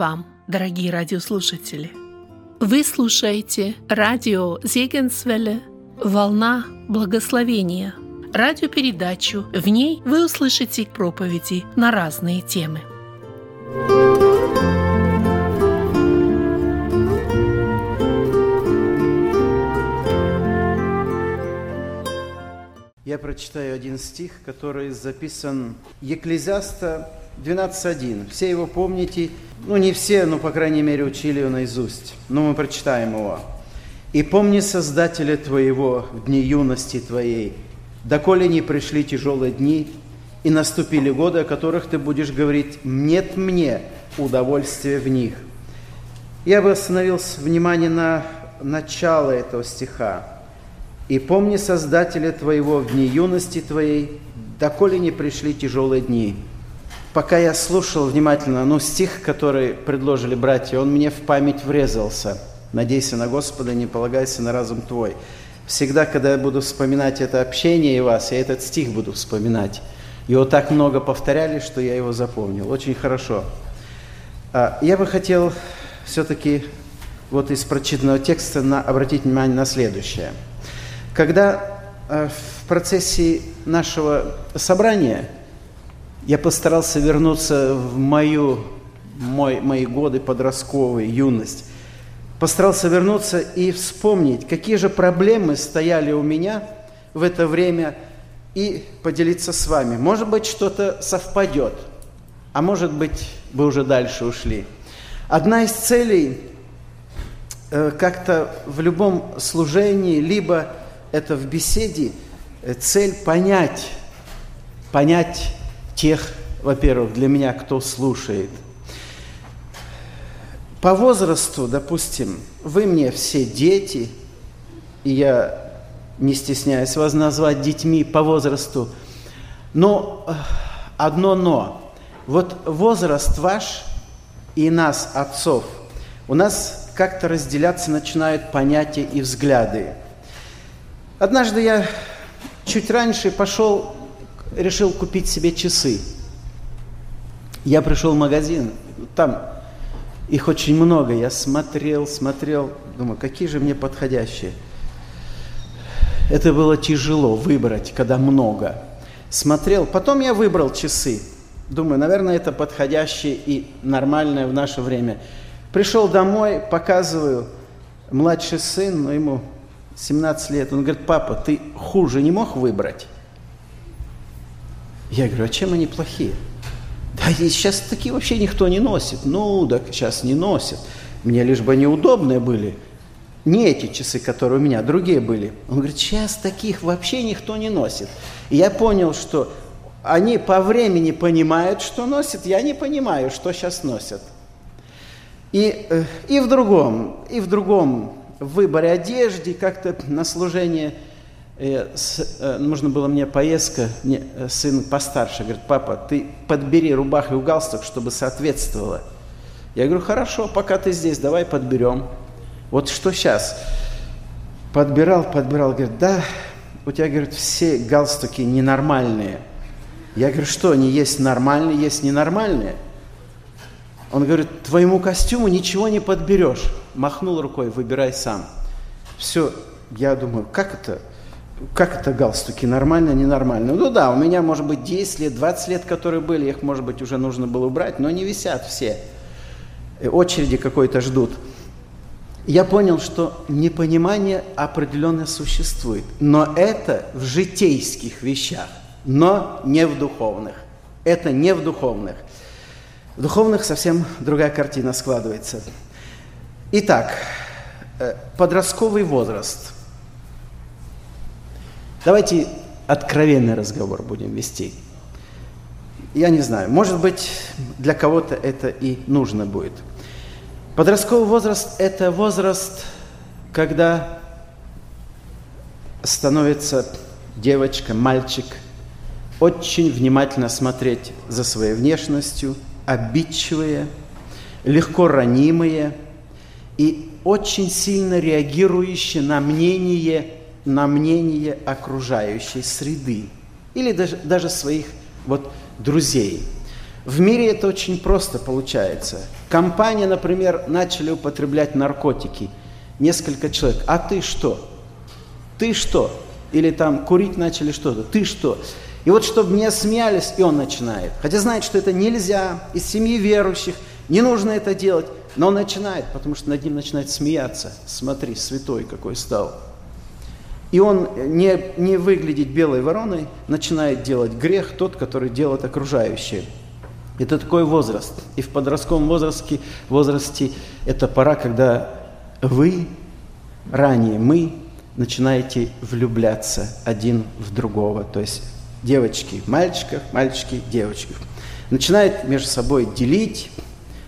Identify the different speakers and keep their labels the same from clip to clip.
Speaker 1: Вам, дорогие радиослушатели! Вы слушаете радио Зегенсвелле «Волна благословения» радиопередачу. В ней вы услышите проповеди на разные темы.
Speaker 2: Я прочитаю один стих, который записан Екклезиаста 12.1. Все его помните, ну не все, но по крайней мере учили его наизусть. Но мы прочитаем его. «И помни Создателя твоего в дни юности твоей, доколе не пришли тяжелые дни, и наступили годы, о которых ты будешь говорить, нет мне удовольствия в них». Я бы остановил внимание на начало этого стиха. И помни Создателя твоего в дни юности твоей, доколе не пришли тяжелые дни. Пока я слушал внимательно, ну, стих, который предложили братья, он мне в память врезался. Надейся на Господа, не полагайся на разум твой. Всегда, когда я буду вспоминать это общение и вас, я этот стих буду вспоминать. Его так много повторяли, что я его запомнил. Очень хорошо. А, я бы хотел все-таки вот из прочитанного текста на, обратить внимание на следующее – когда э, в процессе нашего собрания я постарался вернуться в мою, мой, мои годы подростковой, юность, постарался вернуться и вспомнить, какие же проблемы стояли у меня в это время и поделиться с вами. Может быть, что-то совпадет, а может быть, вы уже дальше ушли. Одна из целей э, как-то в любом служении, либо это в беседе э, цель понять, понять тех, во-первых, для меня, кто слушает. По возрасту, допустим, вы мне все дети, и я не стесняюсь вас назвать детьми по возрасту, но э, одно но. Вот возраст ваш и нас, отцов, у нас как-то разделяться начинают понятия и взгляды. Однажды я чуть раньше пошел, решил купить себе часы. Я пришел в магазин, там их очень много. Я смотрел, смотрел, думаю, какие же мне подходящие. Это было тяжело выбрать, когда много. Смотрел, потом я выбрал часы. Думаю, наверное, это подходящее и нормальное в наше время. Пришел домой, показываю, младший сын, но ему 17 лет, он говорит, папа, ты хуже не мог выбрать? Я говорю, а чем они плохие? Да и сейчас такие вообще никто не носит. Ну, да сейчас не носят. Мне лишь бы они удобные были. Не эти часы, которые у меня, другие были. Он говорит, сейчас таких вообще никто не носит. И я понял, что они по времени понимают, что носят, я не понимаю, что сейчас носят. И, э, и в другом, и в другом в выборе одежды, как-то на служение э, э, нужно было мне поездка, мне э, сын постарше, говорит, папа, ты подбери рубаху и галстук, чтобы соответствовало. Я говорю, хорошо, пока ты здесь, давай подберем. Вот что сейчас? Подбирал, подбирал, говорит, да, у тебя, говорит, все галстуки ненормальные. Я говорю, что, они есть нормальные, есть ненормальные? Он говорит, твоему костюму ничего не подберешь. Махнул рукой, выбирай сам. Все, я думаю, как это? Как это галстуки? Нормально, ненормально? Ну да, у меня, может быть, 10 лет, 20 лет, которые были, их, может быть, уже нужно было убрать, но не висят все. Очереди какой-то ждут. Я понял, что непонимание определенно существует, но это в житейских вещах, но не в духовных. Это не в духовных. В духовных совсем другая картина складывается. Итак, э, подростковый возраст. Давайте откровенный разговор будем вести. Я не знаю, может быть, для кого-то это и нужно будет. Подростковый возраст – это возраст, когда становится девочка, мальчик очень внимательно смотреть за своей внешностью – обидчивые, легко ранимые и очень сильно реагирующие на мнение, на мнение окружающей среды или даже, даже своих вот, друзей. В мире это очень просто получается. Компания, например, начали употреблять наркотики. Несколько человек. А ты что? Ты что? Или там курить начали что-то. Ты что? И вот чтобы не смеялись, и он начинает. Хотя знает, что это нельзя, из семьи верующих, не нужно это делать. Но он начинает, потому что над ним начинает смеяться. Смотри, святой какой стал. И он, не, не выглядеть белой вороной, начинает делать грех тот, который делают окружающие. Это такой возраст. И в подростковом возрасте, возрасте это пора, когда вы, ранее мы, начинаете влюбляться один в другого. То есть девочки в мальчиках, мальчики в девочках. Начинают между собой делить,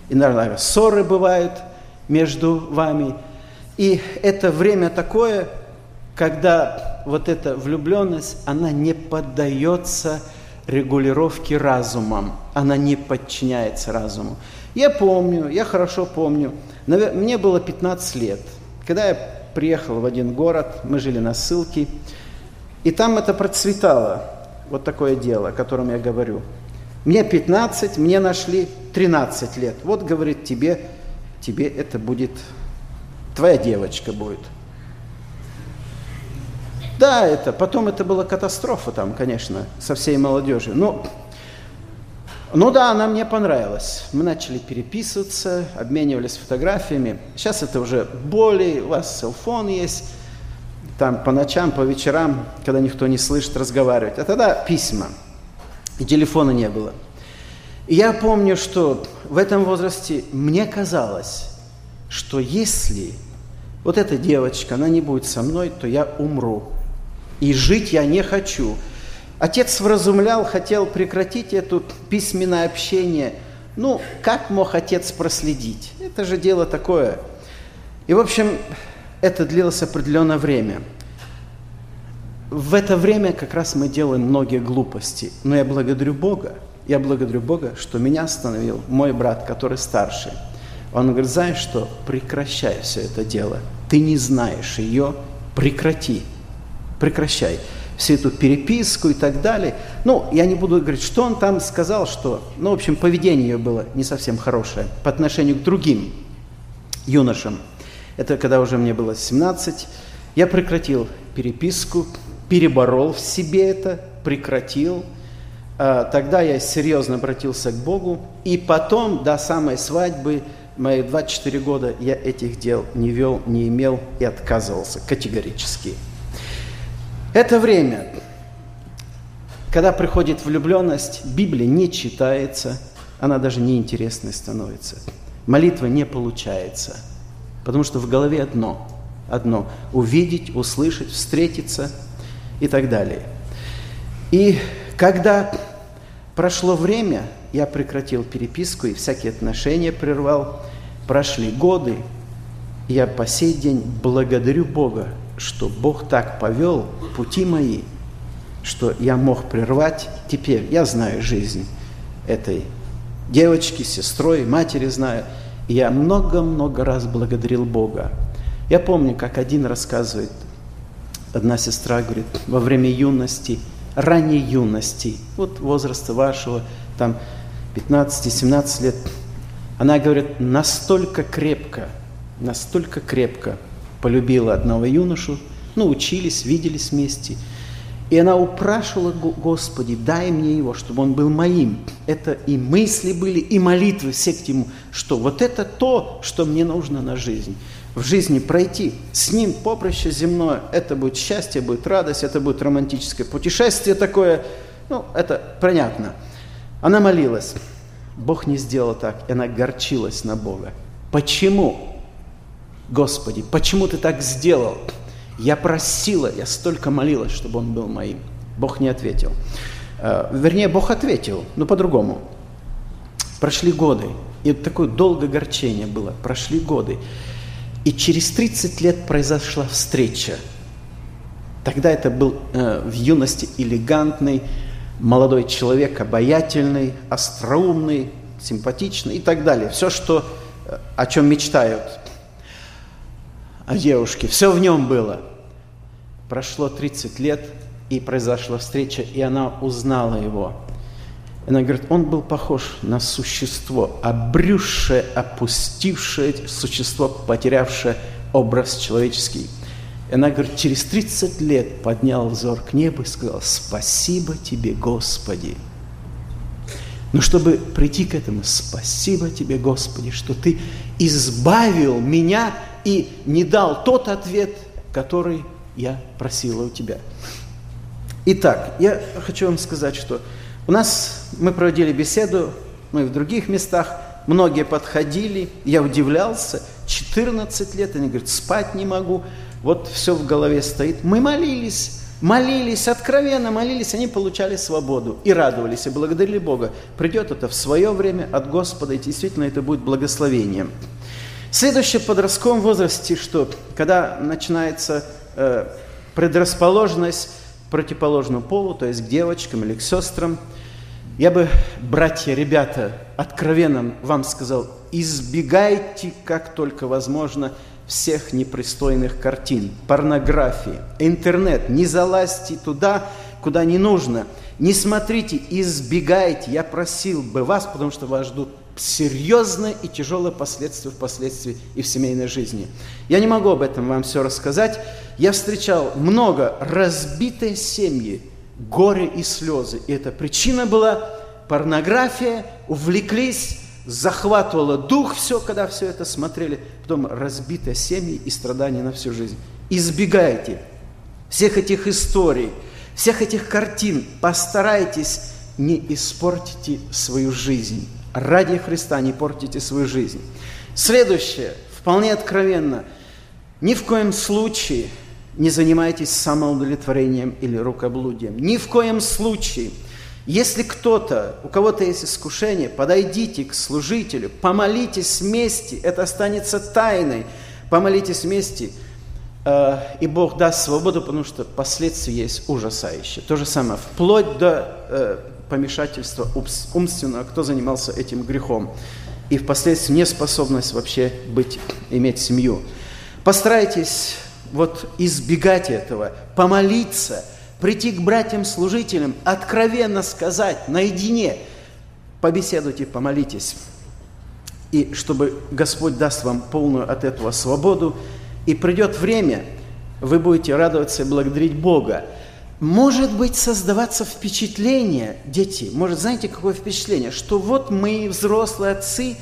Speaker 2: и, наверное, ссоры бывают между вами. И это время такое, когда вот эта влюбленность, она не поддается регулировке разумом, она не подчиняется разуму. Я помню, я хорошо помню, мне было 15 лет, когда я приехал в один город, мы жили на ссылке, и там это процветало, вот такое дело, о котором я говорю. Мне 15, мне нашли 13 лет. Вот, говорит, тебе, тебе это будет, твоя девочка будет. Да, это, потом это была катастрофа там, конечно, со всей молодежью. Но, ну да, она мне понравилась. Мы начали переписываться, обменивались фотографиями. Сейчас это уже более, у вас селфон есть, там по ночам, по вечерам, когда никто не слышит, разговаривать. А тогда письма, и телефона не было. И я помню, что в этом возрасте мне казалось, что если вот эта девочка, она не будет со мной, то я умру и жить я не хочу. Отец вразумлял, хотел прекратить это письменное общение. Ну, как мог отец проследить? Это же дело такое. И, в общем, это длилось определенное время. В это время как раз мы делаем многие глупости. Но я благодарю Бога. Я благодарю Бога, что меня остановил мой брат, который старший. Он говорит, знаешь что, прекращай все это дело. Ты не знаешь ее, прекрати прекращай всю эту переписку и так далее. Ну, я не буду говорить, что он там сказал, что, ну, в общем, поведение ее было не совсем хорошее по отношению к другим юношам. Это когда уже мне было 17. Я прекратил переписку, переборол в себе это, прекратил. А, тогда я серьезно обратился к Богу. И потом, до самой свадьбы, мои 24 года, я этих дел не вел, не имел и отказывался категорически. Это время, когда приходит влюбленность, Библия не читается, она даже неинтересной становится. Молитва не получается, потому что в голове одно, одно – увидеть, услышать, встретиться и так далее. И когда прошло время, я прекратил переписку и всякие отношения прервал, прошли годы, я по сей день благодарю Бога что Бог так повел пути мои, что я мог прервать. Теперь я знаю жизнь этой девочки, сестрой, матери знаю. И я много-много раз благодарил Бога. Я помню, как один рассказывает, одна сестра говорит, во время юности, ранней юности, вот возраста вашего, там 15-17 лет, она говорит, настолько крепко, настолько крепко полюбила одного юношу, ну, учились, виделись вместе. И она упрашивала Господи, дай мне его, чтобы он был моим. Это и мысли были, и молитвы все к нему, что вот это то, что мне нужно на жизнь. В жизни пройти с ним поприще земное, это будет счастье, будет радость, это будет романтическое путешествие такое. Ну, это понятно. Она молилась. Бог не сделал так, и она горчилась на Бога. Почему? Господи, почему ты так сделал? Я просила, я столько молилась, чтобы он был моим. Бог не ответил. Э, вернее, Бог ответил, но по-другому. Прошли годы, и такое долгое горчение было. Прошли годы. И через 30 лет произошла встреча. Тогда это был э, в юности элегантный, молодой человек, обаятельный, остроумный, симпатичный и так далее. Все, что, э, о чем мечтают о девушке. Все в нем было. Прошло 30 лет, и произошла встреча, и она узнала его. Она говорит, он был похож на существо, обрюзшее, опустившее существо, потерявшее образ человеческий. И она говорит, через 30 лет поднял взор к небу и сказал, спасибо тебе, Господи. Но чтобы прийти к этому, спасибо тебе, Господи, что ты избавил меня и не дал тот ответ, который я просила у тебя. Итак, я хочу вам сказать, что у нас мы проводили беседу, мы в других местах, многие подходили, я удивлялся, 14 лет, они говорят, спать не могу, вот все в голове стоит. Мы молились, молились, откровенно молились, они получали свободу и радовались, и благодарили Бога. Придет это в свое время от Господа, и действительно это будет благословением. Следующее в подростковом возрасте, что когда начинается э, предрасположенность противоположному полу, то есть к девочкам или к сестрам, я бы, братья, ребята, откровенно вам сказал, избегайте, как только возможно, всех непристойных картин, порнографии, интернет. Не залазьте туда, куда не нужно. Не смотрите, избегайте. Я просил бы вас, потому что вас ждут серьезные и тяжелые последствия впоследствии и в семейной жизни. Я не могу об этом вам все рассказать. Я встречал много разбитой семьи, горе и слезы. И эта причина была порнография, увлеклись, захватывало дух все, когда все это смотрели. Потом разбитые семьи и страдания на всю жизнь. Избегайте всех этих историй, всех этих картин. Постарайтесь не испортите свою жизнь. Ради Христа не портите свою жизнь. Следующее, вполне откровенно. Ни в коем случае не занимайтесь самоудовлетворением или рукоблудием. Ни в коем случае – если кто-то, у кого-то есть искушение, подойдите к служителю, помолитесь вместе, это останется тайной. Помолитесь вместе, э, и Бог даст свободу, потому что последствия есть ужасающие. То же самое, вплоть до э, помешательства умственного, кто занимался этим грехом, и впоследствии неспособность вообще быть, иметь семью. Постарайтесь вот избегать этого, помолиться – прийти к братьям-служителям, откровенно сказать, наедине, побеседуйте, помолитесь. И чтобы Господь даст вам полную от этого свободу, и придет время, вы будете радоваться и благодарить Бога. Может быть, создаваться впечатление, дети, может, знаете, какое впечатление, что вот мы, взрослые отцы,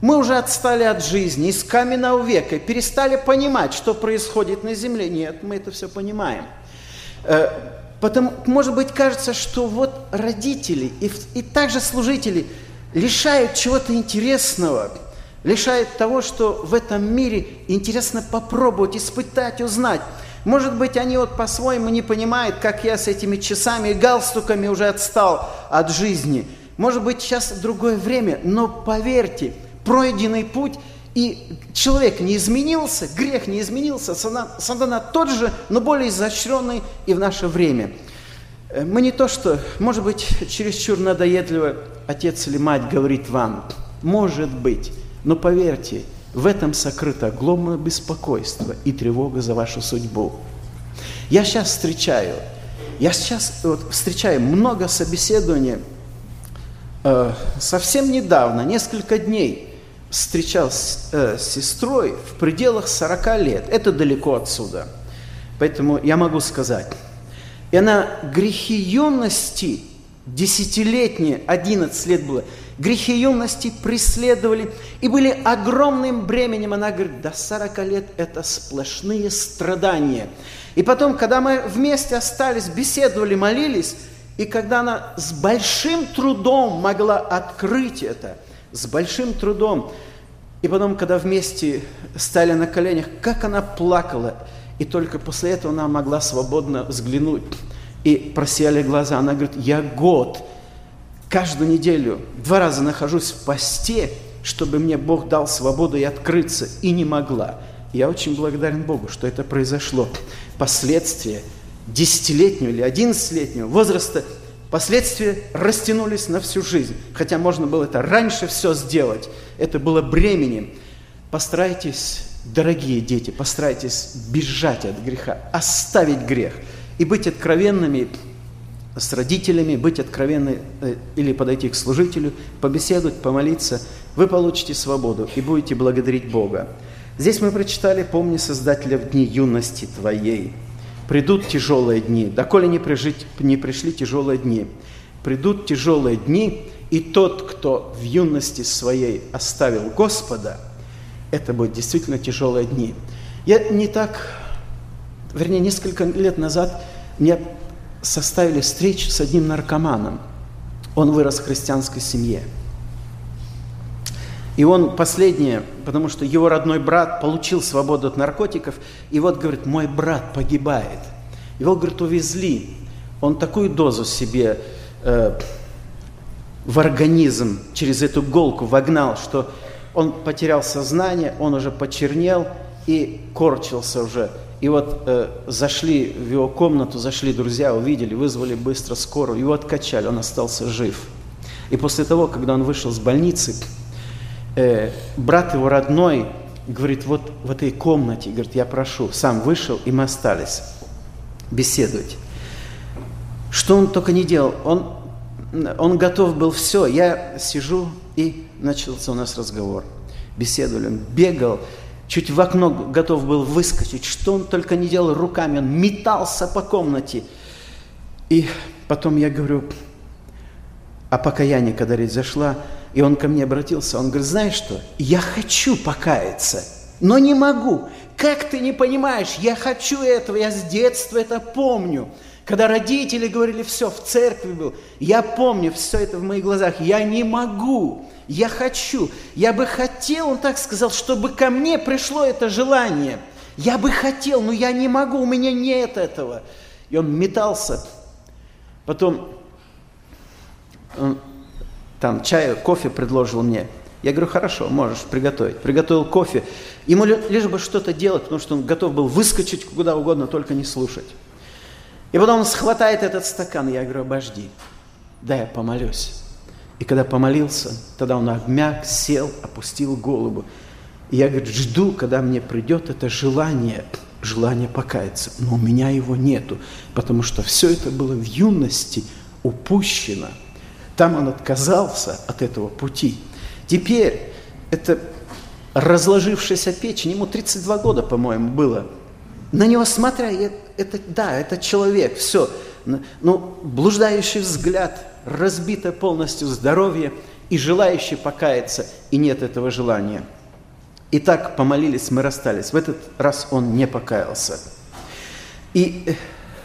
Speaker 2: мы уже отстали от жизни, из каменного века, перестали понимать, что происходит на земле. Нет, мы это все понимаем – потому, может быть, кажется, что вот родители и, и также служители лишают чего-то интересного, лишают того, что в этом мире интересно попробовать, испытать, узнать. Может быть, они вот по-своему не понимают, как я с этими часами и галстуками уже отстал от жизни. Может быть, сейчас другое время, но поверьте, пройденный путь – и человек не изменился, грех не изменился, сатана тот же, но более изощренный и в наше время. Э, мы не то что, может быть, чересчур надоедливо отец или мать говорит вам, может быть, но поверьте, в этом сокрыто огромное беспокойство и тревога за вашу судьбу. Я сейчас встречаю, я сейчас вот, встречаю много собеседований, э, совсем недавно, несколько дней – встречался э, с сестрой в пределах 40 лет. Это далеко отсюда. Поэтому я могу сказать. И она грехи юности, десятилетние, 11 лет было, грехи юности преследовали и были огромным бременем. Она говорит, до 40 лет это сплошные страдания. И потом, когда мы вместе остались, беседовали, молились, и когда она с большим трудом могла открыть это – с большим трудом. И потом, когда вместе стали на коленях, как она плакала. И только после этого она могла свободно взглянуть. И просияли глаза. Она говорит, я год, каждую неделю, два раза нахожусь в посте, чтобы мне Бог дал свободу и открыться. И не могла. Я очень благодарен Богу, что это произошло. Последствия десятилетнего или одиннадцатилетнего возраста – Последствия растянулись на всю жизнь, хотя можно было это раньше все сделать. Это было бременем. Постарайтесь, дорогие дети, постарайтесь бежать от греха, оставить грех и быть откровенными с родителями, быть откровенны э, или подойти к служителю, побеседовать, помолиться, вы получите свободу и будете благодарить Бога. Здесь мы прочитали «Помни Создателя в дни юности твоей». Придут тяжелые дни, доколе не, прижить, не пришли тяжелые дни. Придут тяжелые дни, и тот, кто в юности своей оставил Господа, это будут действительно тяжелые дни. Я не так, вернее, несколько лет назад мне составили встречу с одним наркоманом. Он вырос в христианской семье. И он последнее, потому что его родной брат получил свободу от наркотиков, и вот говорит, мой брат погибает. Его, говорит, увезли. Он такую дозу себе э, в организм через эту голку вогнал, что он потерял сознание, он уже почернел и корчился уже. И вот э, зашли в его комнату, зашли друзья, увидели, вызвали быстро скорую, его откачали, он остался жив. И после того, когда он вышел с больницы, э, брат его родной говорит, вот в этой комнате, говорит, я прошу, сам вышел, и мы остались беседовать. Что он только не делал, он, он готов был все. Я сижу, и начался у нас разговор. Беседовали, он бегал, чуть в окно готов был выскочить, что он только не делал руками, он метался по комнате. И потом я говорю, а покаяние, когда речь зашла, и он ко мне обратился, он говорит, знаешь что, я хочу покаяться, но не могу. Как ты не понимаешь, я хочу этого, я с детства это помню. Когда родители говорили, все, в церкви был, я помню все это в моих глазах, я не могу. Я хочу, я бы хотел, он так сказал, чтобы ко мне пришло это желание. Я бы хотел, но я не могу, у меня нет этого. И он метался. Потом он там чаю, кофе предложил мне. Я говорю, хорошо, можешь приготовить. Приготовил кофе. Ему лишь бы что-то делать, потому что он готов был выскочить куда угодно, только не слушать. И потом он схватает этот стакан. Я говорю, обожди, дай я помолюсь. И когда помолился, тогда он обмяк, сел, опустил голову. И я, говорю, жду, когда мне придет это желание, желание покаяться. Но у меня его нету, потому что все это было в юности упущено. Там он отказался от этого пути. Теперь это разложившаяся печень, ему 32 года, по-моему, было. На него смотря, это, да, это человек, все. Ну, блуждающий взгляд – разбито полностью здоровье и желающий покаяться, и нет этого желания. И так помолились, мы расстались. В этот раз он не покаялся. И э,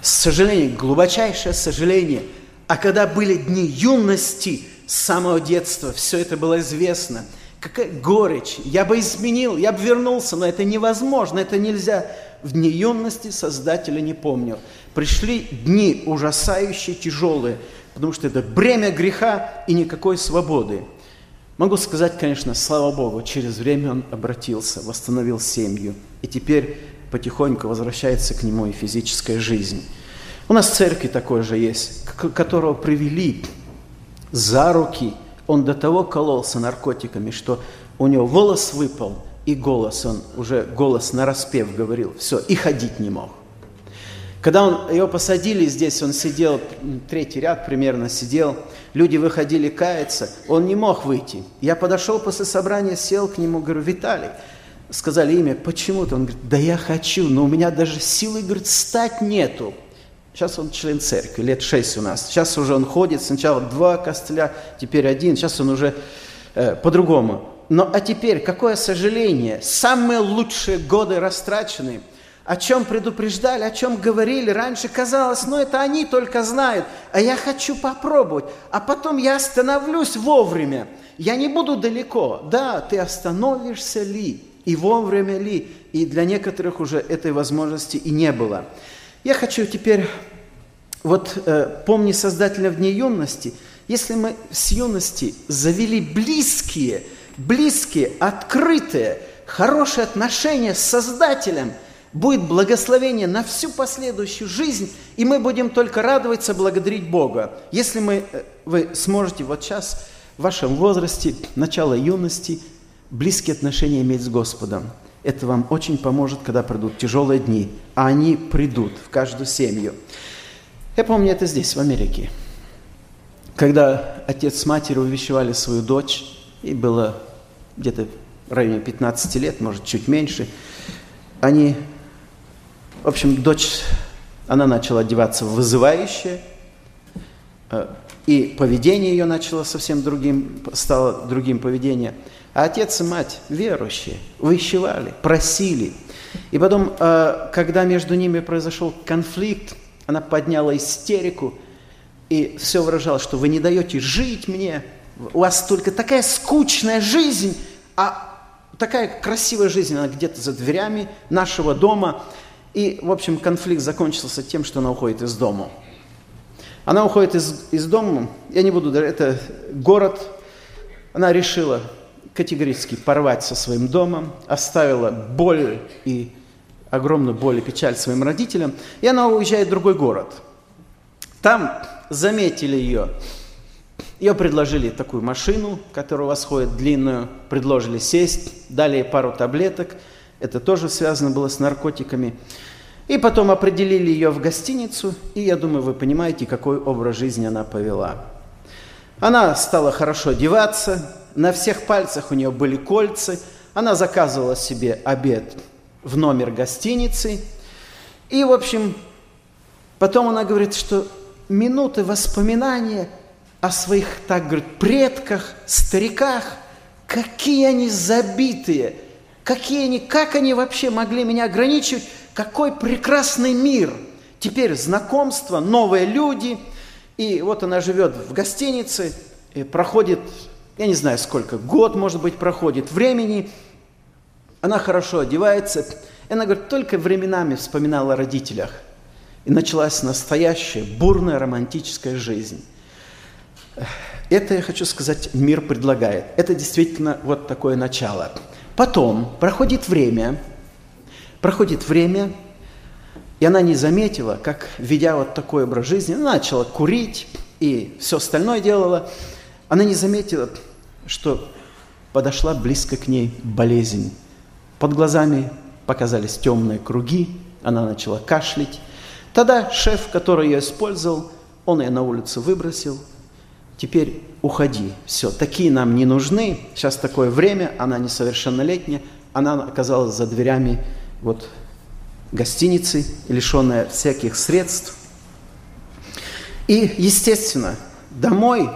Speaker 2: сожаление, глубочайшее сожаление, а когда были дни юности, с самого детства, все это было известно, какая горечь, я бы изменил, я бы вернулся, но это невозможно, это нельзя. В дни юности Создателя не помню. Пришли дни ужасающие, тяжелые – потому что это бремя греха и никакой свободы. Могу сказать, конечно, слава Богу, через время он обратился, восстановил семью, и теперь потихоньку возвращается к нему и физическая жизнь. У нас церкви такой же есть, которого привели за руки, он до того кололся наркотиками, что у него волос выпал, и голос, он уже голос на распев говорил, все, и ходить не мог. Когда он, его посадили здесь, он сидел, третий ряд примерно сидел, люди выходили каяться, он не мог выйти. Я подошел после собрания, сел к нему, говорю, Виталий, сказали имя, почему то Он говорит, да я хочу, но у меня даже силы, говорит, стать нету. Сейчас он член церкви, лет шесть у нас. Сейчас уже он ходит, сначала два костыля, теперь один, сейчас он уже э, по-другому. Но а теперь, какое сожаление, самые лучшие годы растрачены – о чем предупреждали, о чем говорили раньше, казалось, ну это они только знают, а я хочу попробовать, а потом я остановлюсь вовремя, я не буду далеко. Да, ты остановишься ли и вовремя ли, и для некоторых уже этой возможности и не было. Я хочу теперь, вот э, помни Создателя в дне юности, если мы с юности завели близкие, близкие, открытые, хорошие отношения с Создателем – будет благословение на всю последующую жизнь, и мы будем только радоваться, благодарить Бога. Если мы, э, вы сможете вот сейчас, в вашем возрасте, начало юности, близкие отношения иметь с Господом, это вам очень поможет, когда придут тяжелые дни, а они придут в каждую семью. Я помню это здесь, в Америке. Когда отец с матерью увещевали свою дочь, ей было где-то в районе 15 лет, может, чуть меньше, они, в общем, дочь, она начала одеваться вызывающе, э, и поведение ее начало совсем другим, стало другим поведением. А отец и мать верующие, увещевали, просили. И потом, э, когда между ними произошел конфликт, она подняла истерику и все выражала, что вы не даете жить мне, у вас только такая скучная жизнь, а такая красивая жизнь, она где-то за дверями нашего дома. И, в общем, конфликт закончился тем, что она уходит из дома. Она уходит из, из дома, я не буду, это город, она решила категорически порвать со своим домом, оставила боль и огромную боль и печаль своим родителям, и она уезжает в другой город. Там заметили ее, ее предложили такую машину, которая у вас ходит длинную, предложили сесть, дали ей пару таблеток, это тоже связано было с наркотиками. И потом определили ее в гостиницу, и я думаю, вы понимаете, какой образ жизни она повела. Она стала хорошо одеваться, на всех пальцах у нее были кольца, она заказывала себе обед в номер гостиницы. И, в общем, потом она говорит, что минуты воспоминания о своих, так говорит, предках, стариках, какие они забитые, какие они, как они вообще могли меня ограничивать, какой прекрасный мир. Теперь знакомство, новые люди. И вот она живет в гостинице, и проходит, я не знаю сколько, год, может быть, проходит времени, она хорошо одевается. И она говорит, только временами вспоминала о родителях. И началась настоящая бурная романтическая жизнь. Это, я хочу сказать, мир предлагает. Это действительно вот такое начало. Потом проходит время, проходит время, и она не заметила, как, ведя вот такой образ жизни, она начала курить и все остальное делала. Она не заметила, что подошла близко к ней болезнь. Под глазами показались темные круги, она начала кашлять. Тогда шеф, который ее использовал, он ее на улицу выбросил. Теперь уходи, все, такие нам не нужны, сейчас такое время, она несовершеннолетняя, она оказалась за дверями вот гостиницы, лишенная всяких средств. И, естественно, домой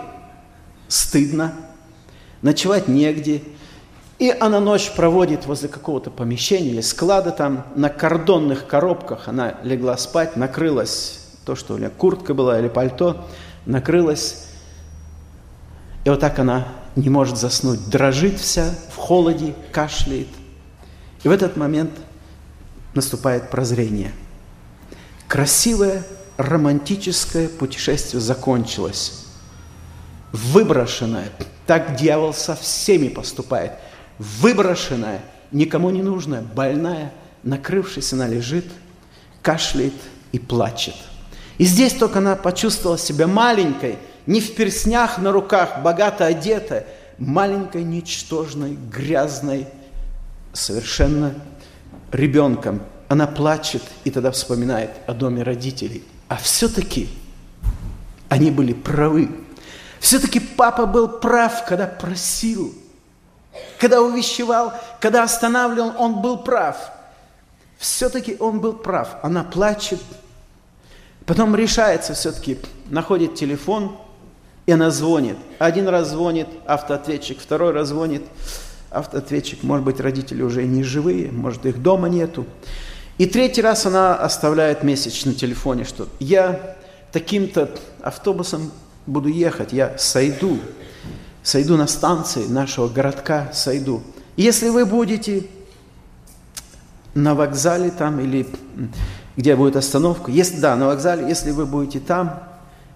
Speaker 2: стыдно, ночевать негде, и она ночь проводит возле какого-то помещения или склада там, на кордонных коробках она легла спать, накрылась, то, что у нее куртка была или пальто, накрылась. И вот так она не может заснуть, дрожит вся в холоде, кашляет. И в этот момент наступает прозрение. Красивое романтическое путешествие закончилось. Выброшенное. Так дьявол со всеми поступает – выброшенная, никому не нужная, больная, накрывшись, она лежит, кашляет и плачет. И здесь только она почувствовала себя маленькой, не в перснях на руках, богато одетая, маленькой, ничтожной, грязной, совершенно ребенком. Она плачет и тогда вспоминает о доме родителей. А все-таки они были правы. Все-таки папа был прав, когда просил – когда увещевал, когда останавливал, он был прав. Все-таки он был прав. Она плачет. Потом решается все-таки, находит телефон, и она звонит. Один раз звонит автоответчик, второй раз звонит автоответчик. Может быть, родители уже не живые, может, их дома нету. И третий раз она оставляет месяц на телефоне, что я таким-то автобусом буду ехать, я сойду сойду на станции нашего городка, сойду. Если вы будете на вокзале там или где будет остановка, если, да, на вокзале, если вы будете там,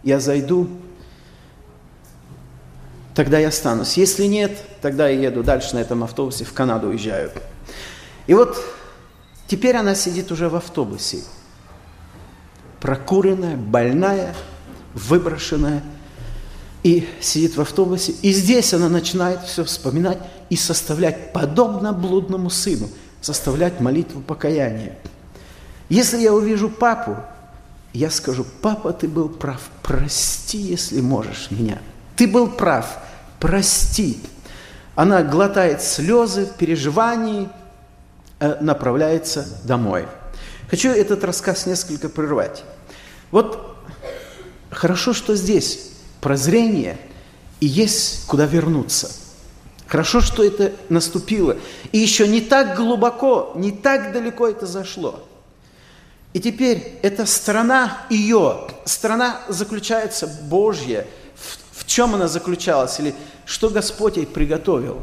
Speaker 2: я зайду, тогда я останусь. Если нет, тогда я еду дальше на этом автобусе, в Канаду уезжаю. И вот теперь она сидит уже в автобусе, прокуренная, больная, выброшенная – и сидит в автобусе, и здесь она начинает все вспоминать и составлять, подобно блудному сыну, составлять молитву покаяния. Если я увижу папу, я скажу, папа, ты был прав, прости, если можешь меня. Ты был прав, прости. Она глотает слезы в переживании, э, направляется домой. Хочу этот рассказ несколько прервать. Вот хорошо, что здесь прозрение и есть куда вернуться. Хорошо, что это наступило. И еще не так глубоко, не так далеко это зашло. И теперь эта страна ее, страна заключается Божья. В, в чем она заключалась? Или что Господь ей приготовил?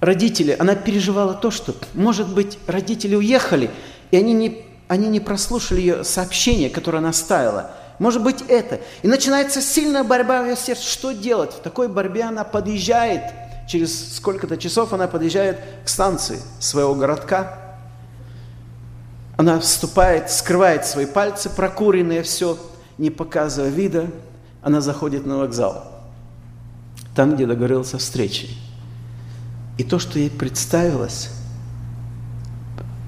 Speaker 2: Родители, она переживала то, что, может быть, родители уехали, и они не, они не прослушали ее сообщение, которое она ставила. Может быть, это. И начинается сильная борьба в ее сердце. Что делать? В такой борьбе она подъезжает, через сколько-то часов она подъезжает к станции своего городка, она вступает, скрывает свои пальцы, прокуренные все, не показывая вида. Она заходит на вокзал, там, где договорилась о встрече. И то, что ей представилось,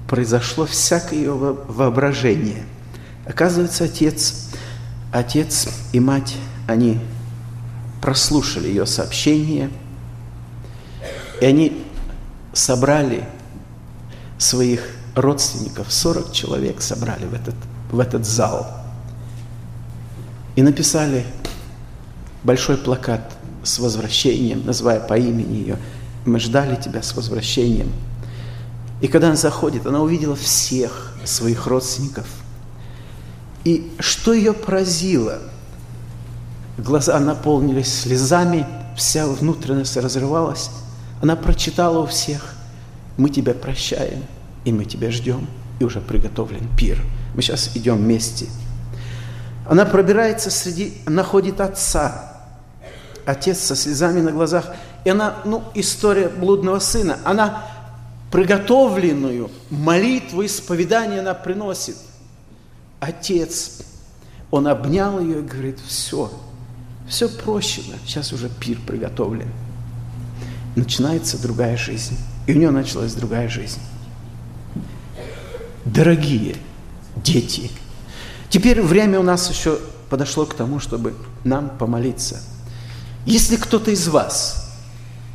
Speaker 2: произошло всякое ее воображение. Оказывается, отец, отец и мать, они прослушали ее сообщение, и они собрали своих родственников, 40 человек собрали в этот, в этот зал и написали большой плакат с возвращением, называя по имени ее. Мы ждали тебя с возвращением. И когда она заходит, она увидела всех своих родственников. И что ее поразило? Глаза наполнились слезами, вся внутренность разрывалась. Она прочитала у всех, мы тебя прощаем – и мы тебя ждем, и уже приготовлен пир. Мы сейчас идем вместе. Она пробирается среди, находит отца, отец со слезами на глазах, и она, ну, история блудного сына, она приготовленную молитву, исповедание она приносит. Отец, он обнял ее и говорит, все, все прощено, сейчас уже пир приготовлен. Начинается другая жизнь. И у нее началась другая жизнь. Дорогие дети, теперь время у нас еще подошло к тому, чтобы нам помолиться. Если кто-то из вас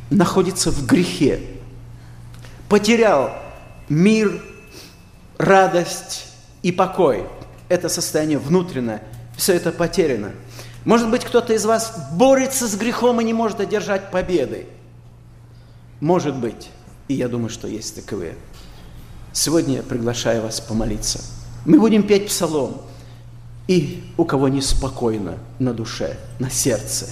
Speaker 2: находится в грехе, потерял мир, радость и покой, это состояние внутреннее, все это потеряно. Может быть, кто-то из вас борется с грехом и не может одержать победы. Может быть, и я думаю, что есть таковые. Сегодня я приглашаю вас помолиться. Мы будем петь псалом. И у кого неспокойно на душе, на сердце,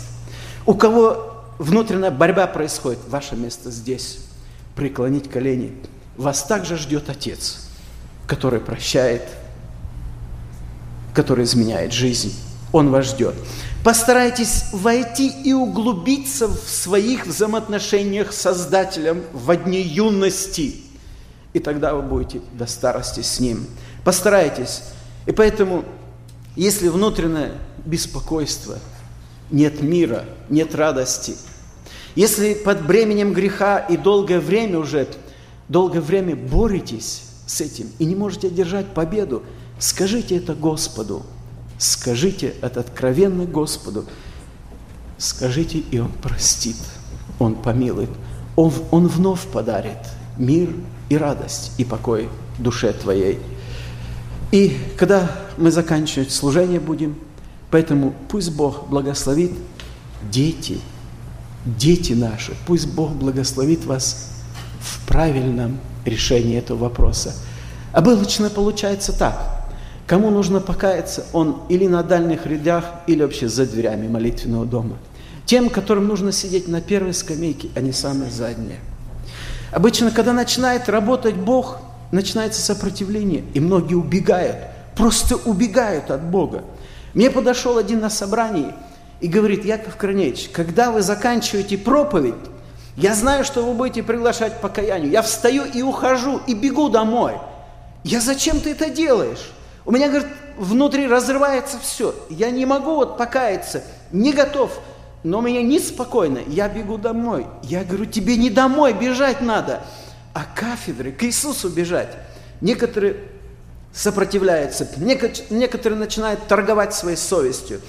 Speaker 2: у кого внутренняя борьба происходит, ваше место здесь. Преклонить колени. Вас также ждет Отец, который прощает, который изменяет жизнь. Он вас ждет. Постарайтесь войти и углубиться в своих взаимоотношениях с Создателем в дни юности – и тогда вы будете до старости с Ним. Постарайтесь. И поэтому, если внутреннее беспокойство, нет мира, нет радости, если под бременем греха и долгое время уже, долгое время боретесь с этим и не можете одержать победу, скажите это Господу, скажите это откровенно Господу, скажите, и Он простит, Он помилует, Он, Он вновь подарит мир и радость, и покой душе твоей. И когда мы заканчивать служение будем, поэтому пусть Бог благословит дети, дети наши, пусть Бог благословит вас в правильном решении этого вопроса. Обычно получается так. Кому нужно покаяться, он или на дальних рядах, или вообще за дверями молитвенного дома. Тем, которым нужно сидеть на первой скамейке, а не самые задние – Обычно, когда начинает работать Бог, начинается сопротивление, и многие убегают, просто убегают от Бога. Мне подошел один на собрании и говорит, Яков Корнеевич, когда вы заканчиваете проповедь, я знаю, что вы будете приглашать покаянию. Я встаю и ухожу, и бегу домой. Я зачем ты это делаешь? У меня, говорит, внутри разрывается все. Я не могу вот покаяться, не готов но мне неспокойно, я бегу домой. Я говорю, тебе не домой бежать надо, а кафедры, к Иисусу бежать. Некоторые сопротивляются. Некоторые начинают торговать своей совестью.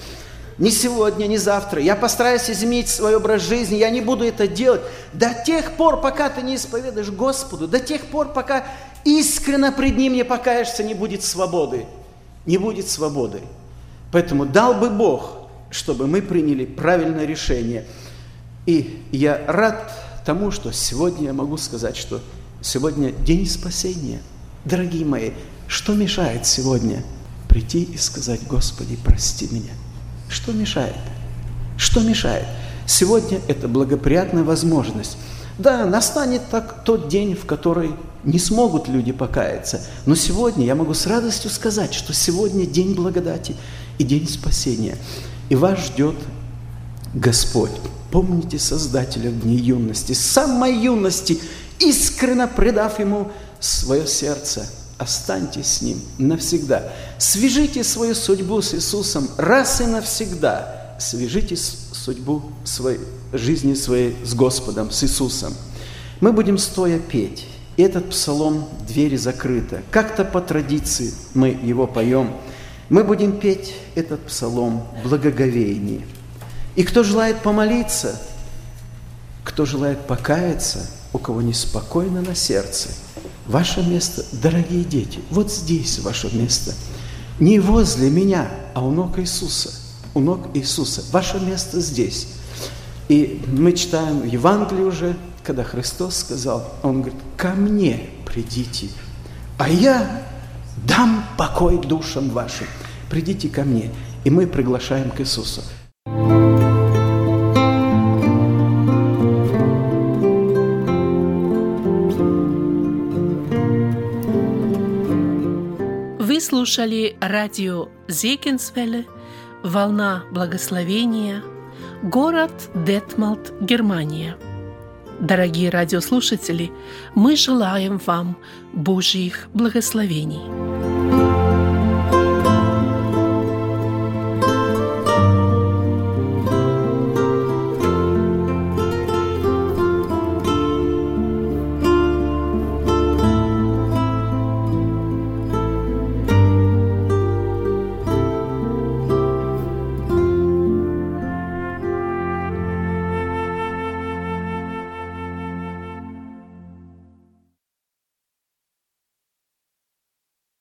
Speaker 2: Не сегодня, не завтра. Я постараюсь изменить свой образ жизни, я не буду это делать. До тех пор, пока ты не исповедаешь Господу, до тех пор, пока искренно пред Ним не покаешься, не будет свободы. Не будет свободы. Поэтому дал бы Бог, чтобы мы приняли правильное решение. И я рад тому, что сегодня я могу сказать, что сегодня день спасения. Дорогие мои, что мешает сегодня прийти и сказать, Господи, прости меня? Что мешает? Что мешает? Сегодня это благоприятная возможность. Да, настанет так тот день, в который не смогут люди покаяться. Но сегодня я могу с радостью сказать, что сегодня день благодати и день спасения. И вас ждет Господь. Помните Создателя в дни юности, с самой юности, искренно предав Ему свое сердце. Останьтесь с Ним навсегда. Свяжите свою судьбу с Иисусом раз и навсегда. Свяжите судьбу своей, жизни своей с Господом, с Иисусом. Мы будем стоя петь. Этот псалом «Двери закрыты». Как-то по традиции мы его поем. Мы будем петь этот псалом благоговейнее. И кто желает помолиться, кто желает покаяться, у кого неспокойно на сердце, ваше место, дорогие дети, вот здесь ваше место. Не возле меня, а у ног Иисуса. У ног Иисуса. Ваше место здесь. И мы читаем Евангелие уже, когда Христос сказал, Он говорит, ко мне придите, а я дам покой душам вашим. Придите ко мне. И мы приглашаем к Иисусу.
Speaker 1: Вы слушали радио Зекинсвелле «Волна благословения», город Детмалт, Германия. Дорогие радиослушатели, мы желаем вам Божьих благословений.